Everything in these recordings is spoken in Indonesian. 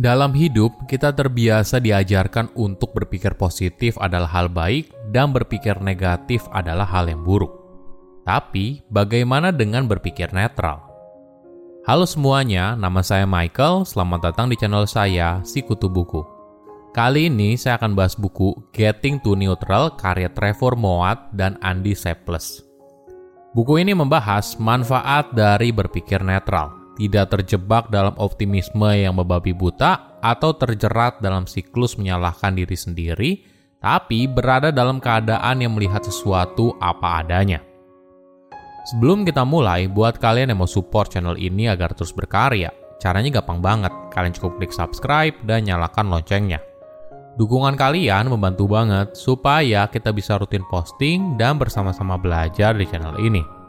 Dalam hidup, kita terbiasa diajarkan untuk berpikir positif adalah hal baik dan berpikir negatif adalah hal yang buruk. Tapi, bagaimana dengan berpikir netral? Halo semuanya, nama saya Michael. Selamat datang di channel saya, Si Kutu Buku. Kali ini saya akan bahas buku Getting to Neutral karya Trevor Moat dan Andy Seples. Buku ini membahas manfaat dari berpikir netral tidak terjebak dalam optimisme yang membabi buta atau terjerat dalam siklus menyalahkan diri sendiri, tapi berada dalam keadaan yang melihat sesuatu apa adanya. Sebelum kita mulai, buat kalian yang mau support channel ini agar terus berkarya, caranya gampang banget. Kalian cukup klik subscribe dan nyalakan loncengnya. Dukungan kalian membantu banget supaya kita bisa rutin posting dan bersama-sama belajar di channel ini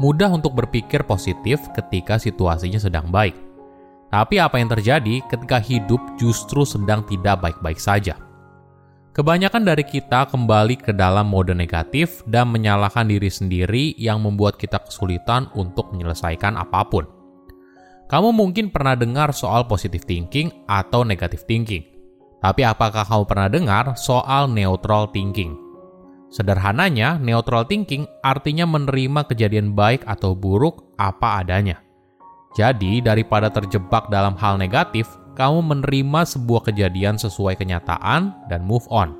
mudah untuk berpikir positif ketika situasinya sedang baik. Tapi apa yang terjadi ketika hidup justru sedang tidak baik-baik saja? Kebanyakan dari kita kembali ke dalam mode negatif dan menyalahkan diri sendiri yang membuat kita kesulitan untuk menyelesaikan apa pun. Kamu mungkin pernah dengar soal positive thinking atau negative thinking. Tapi apakah kamu pernah dengar soal neutral thinking? Sederhananya, neutral thinking artinya menerima kejadian baik atau buruk apa adanya. Jadi, daripada terjebak dalam hal negatif, kamu menerima sebuah kejadian sesuai kenyataan dan move on.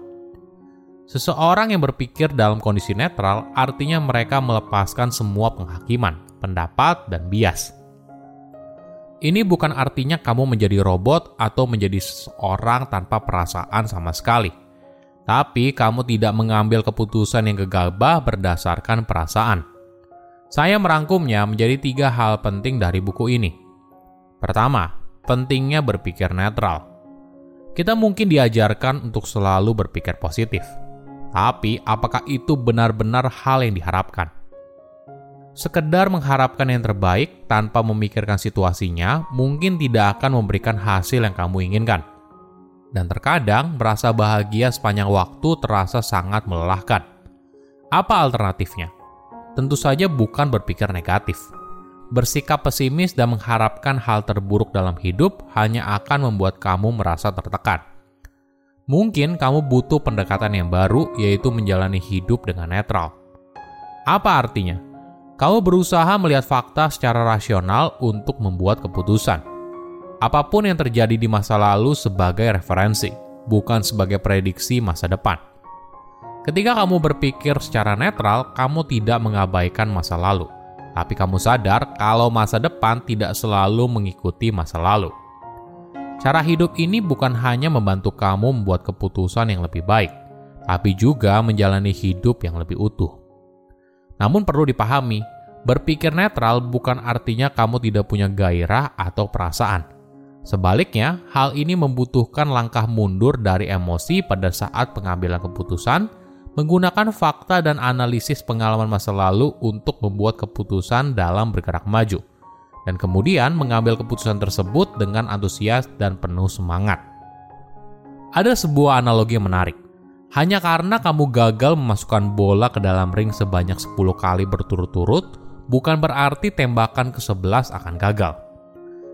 Seseorang yang berpikir dalam kondisi netral artinya mereka melepaskan semua penghakiman, pendapat, dan bias. Ini bukan artinya kamu menjadi robot atau menjadi seorang tanpa perasaan sama sekali tapi kamu tidak mengambil keputusan yang gegabah berdasarkan perasaan. Saya merangkumnya menjadi tiga hal penting dari buku ini. Pertama, pentingnya berpikir netral. Kita mungkin diajarkan untuk selalu berpikir positif, tapi apakah itu benar-benar hal yang diharapkan? Sekedar mengharapkan yang terbaik tanpa memikirkan situasinya mungkin tidak akan memberikan hasil yang kamu inginkan dan terkadang merasa bahagia sepanjang waktu terasa sangat melelahkan. Apa alternatifnya? Tentu saja bukan berpikir negatif. Bersikap pesimis dan mengharapkan hal terburuk dalam hidup hanya akan membuat kamu merasa tertekan. Mungkin kamu butuh pendekatan yang baru, yaitu menjalani hidup dengan netral. Apa artinya? Kamu berusaha melihat fakta secara rasional untuk membuat keputusan apa pun yang terjadi di masa lalu sebagai referensi, bukan sebagai prediksi masa depan. Ketika kamu berpikir secara netral, kamu tidak mengabaikan masa lalu, tapi kamu sadar kalau masa depan tidak selalu mengikuti masa lalu. Cara hidup ini bukan hanya membantu kamu membuat keputusan yang lebih baik, tapi juga menjalani hidup yang lebih utuh. Namun perlu dipahami, berpikir netral bukan artinya kamu tidak punya gairah atau perasaan Sebaliknya, hal ini membutuhkan langkah mundur dari emosi pada saat pengambilan keputusan, menggunakan fakta dan analisis pengalaman masa lalu untuk membuat keputusan dalam bergerak maju, dan kemudian mengambil keputusan tersebut dengan antusias dan penuh semangat. Ada sebuah analogi yang menarik. Hanya karena kamu gagal memasukkan bola ke dalam ring sebanyak 10 kali berturut-turut, bukan berarti tembakan ke-11 akan gagal.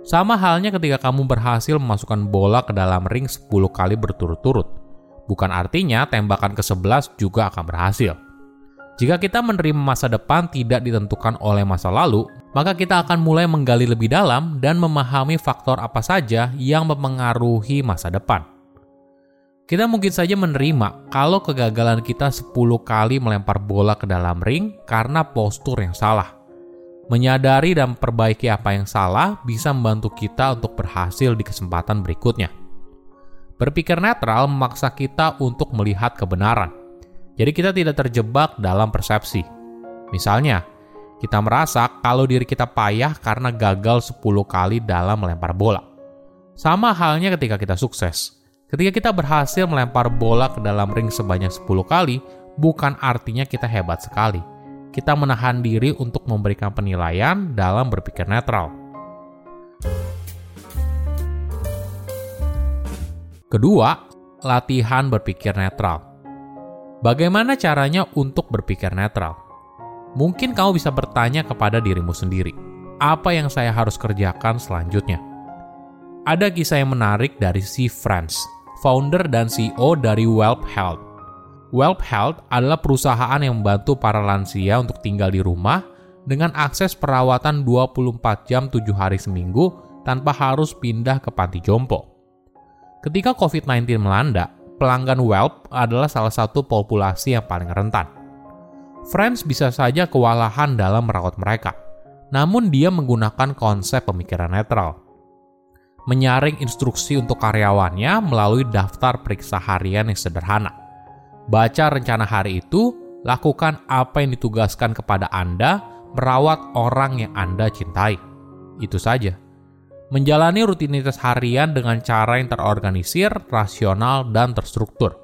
Sama halnya ketika kamu berhasil memasukkan bola ke dalam ring 10 kali berturut-turut. Bukan artinya tembakan ke-11 juga akan berhasil. Jika kita menerima masa depan tidak ditentukan oleh masa lalu, maka kita akan mulai menggali lebih dalam dan memahami faktor apa saja yang mempengaruhi masa depan. Kita mungkin saja menerima kalau kegagalan kita 10 kali melempar bola ke dalam ring karena postur yang salah Menyadari dan memperbaiki apa yang salah bisa membantu kita untuk berhasil di kesempatan berikutnya. Berpikir netral memaksa kita untuk melihat kebenaran. Jadi kita tidak terjebak dalam persepsi. Misalnya, kita merasa kalau diri kita payah karena gagal 10 kali dalam melempar bola. Sama halnya ketika kita sukses. Ketika kita berhasil melempar bola ke dalam ring sebanyak 10 kali, bukan artinya kita hebat sekali kita menahan diri untuk memberikan penilaian dalam berpikir netral. Kedua, latihan berpikir netral. Bagaimana caranya untuk berpikir netral? Mungkin kamu bisa bertanya kepada dirimu sendiri, apa yang saya harus kerjakan selanjutnya? ada kisah yang menarik dari si Franz, founder dan CEO dari Welp Health. Welp Health adalah perusahaan yang membantu para lansia untuk tinggal di rumah dengan akses perawatan 24 jam 7 hari seminggu tanpa harus pindah ke panti jompo. Ketika COVID-19 melanda, pelanggan Welp adalah salah satu populasi yang paling rentan. Friends bisa saja kewalahan dalam merawat mereka, namun dia menggunakan konsep pemikiran netral menyaring instruksi untuk karyawannya melalui daftar periksa harian yang sederhana. Baca rencana hari itu, lakukan apa yang ditugaskan kepada Anda merawat orang yang Anda cintai. Itu saja. Menjalani rutinitas harian dengan cara yang terorganisir, rasional, dan terstruktur.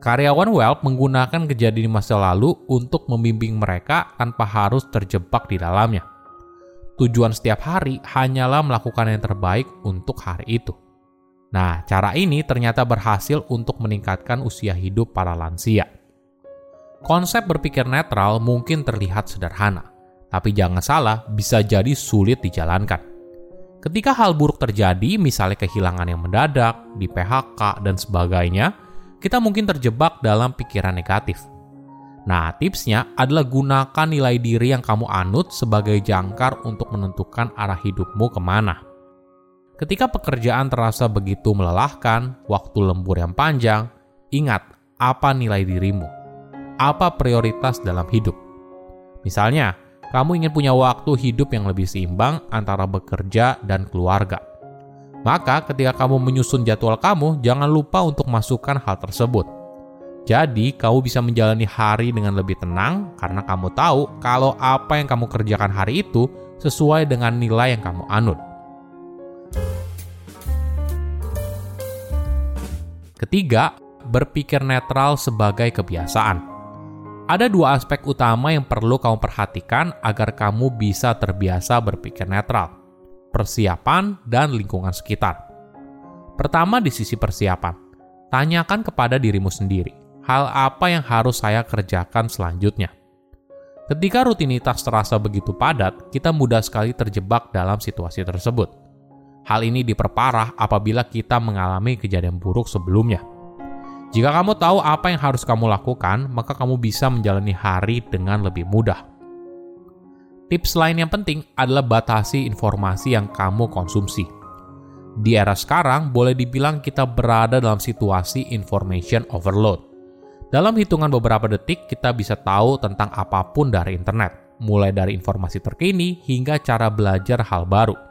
Karyawan Welp menggunakan kejadian di masa lalu untuk membimbing mereka tanpa harus terjebak di dalamnya tujuan setiap hari hanyalah melakukan yang terbaik untuk hari itu. Nah, cara ini ternyata berhasil untuk meningkatkan usia hidup para lansia. Konsep berpikir netral mungkin terlihat sederhana, tapi jangan salah, bisa jadi sulit dijalankan. Ketika hal buruk terjadi, misalnya kehilangan yang mendadak, di PHK, dan sebagainya, kita mungkin terjebak dalam pikiran negatif – Nah, tipsnya adalah gunakan nilai diri yang kamu anut sebagai jangkar untuk menentukan arah hidupmu ke mana. Ketika pekerjaan terasa begitu melelahkan, waktu lembur yang panjang, ingat apa nilai dirimu, apa prioritas dalam hidup. Misalnya, kamu ingin punya waktu hidup yang lebih seimbang antara bekerja dan keluarga. Maka, ketika kamu menyusun jadwal kamu, jangan lupa untuk masukkan hal tersebut jadi, kamu bisa menjalani hari dengan lebih tenang karena kamu tahu kalau apa yang kamu kerjakan hari itu sesuai dengan nilai yang kamu anut. Ketiga, berpikir netral sebagai kebiasaan. Ada dua aspek utama yang perlu kamu perhatikan agar kamu bisa terbiasa berpikir netral: persiapan dan lingkungan sekitar. Pertama, di sisi persiapan, tanyakan kepada dirimu sendiri hal apa yang harus saya kerjakan selanjutnya. Ketika rutinitas terasa begitu padat, kita mudah sekali terjebak dalam situasi tersebut. Hal ini diperparah apabila kita mengalami kejadian buruk sebelumnya. Jika kamu tahu apa yang harus kamu lakukan, maka kamu bisa menjalani hari dengan lebih mudah. Tips lain yang penting adalah batasi informasi yang kamu konsumsi. Di era sekarang, boleh dibilang kita berada dalam situasi information overload dalam hitungan beberapa detik, kita bisa tahu tentang apa pun dari internet, mulai dari informasi terkini hingga cara belajar hal baru.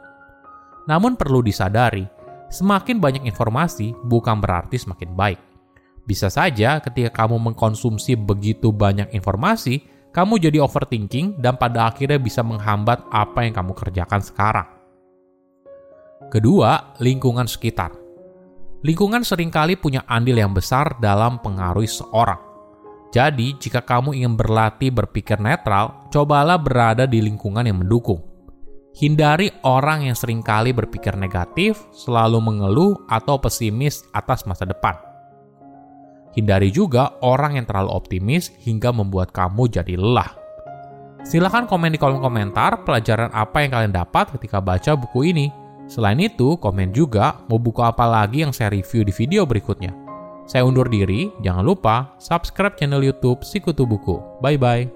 Namun perlu disadari, semakin banyak informasi bukan berarti semakin baik. Bisa saja ketika kamu mengkonsumsi begitu banyak informasi, kamu jadi overthinking dan pada akhirnya bisa menghambat apa yang kamu kerjakan sekarang. Kedua, lingkungan sekitar. Lingkungan sering kali punya andil yang besar dalam pengaruhi seorang. Jadi, jika kamu ingin berlatih berpikir netral, cobalah berada di lingkungan yang mendukung. Hindari orang yang sering kali berpikir negatif, selalu mengeluh, atau pesimis atas masa depan. Hindari juga orang yang terlalu optimis hingga membuat kamu jadi lelah. Silahkan komen di kolom komentar pelajaran apa yang kalian dapat ketika baca buku ini Selain itu, komen juga mau buku apa lagi yang saya review di video berikutnya. Saya undur diri, jangan lupa subscribe channel YouTube Sikutu Buku. Bye bye.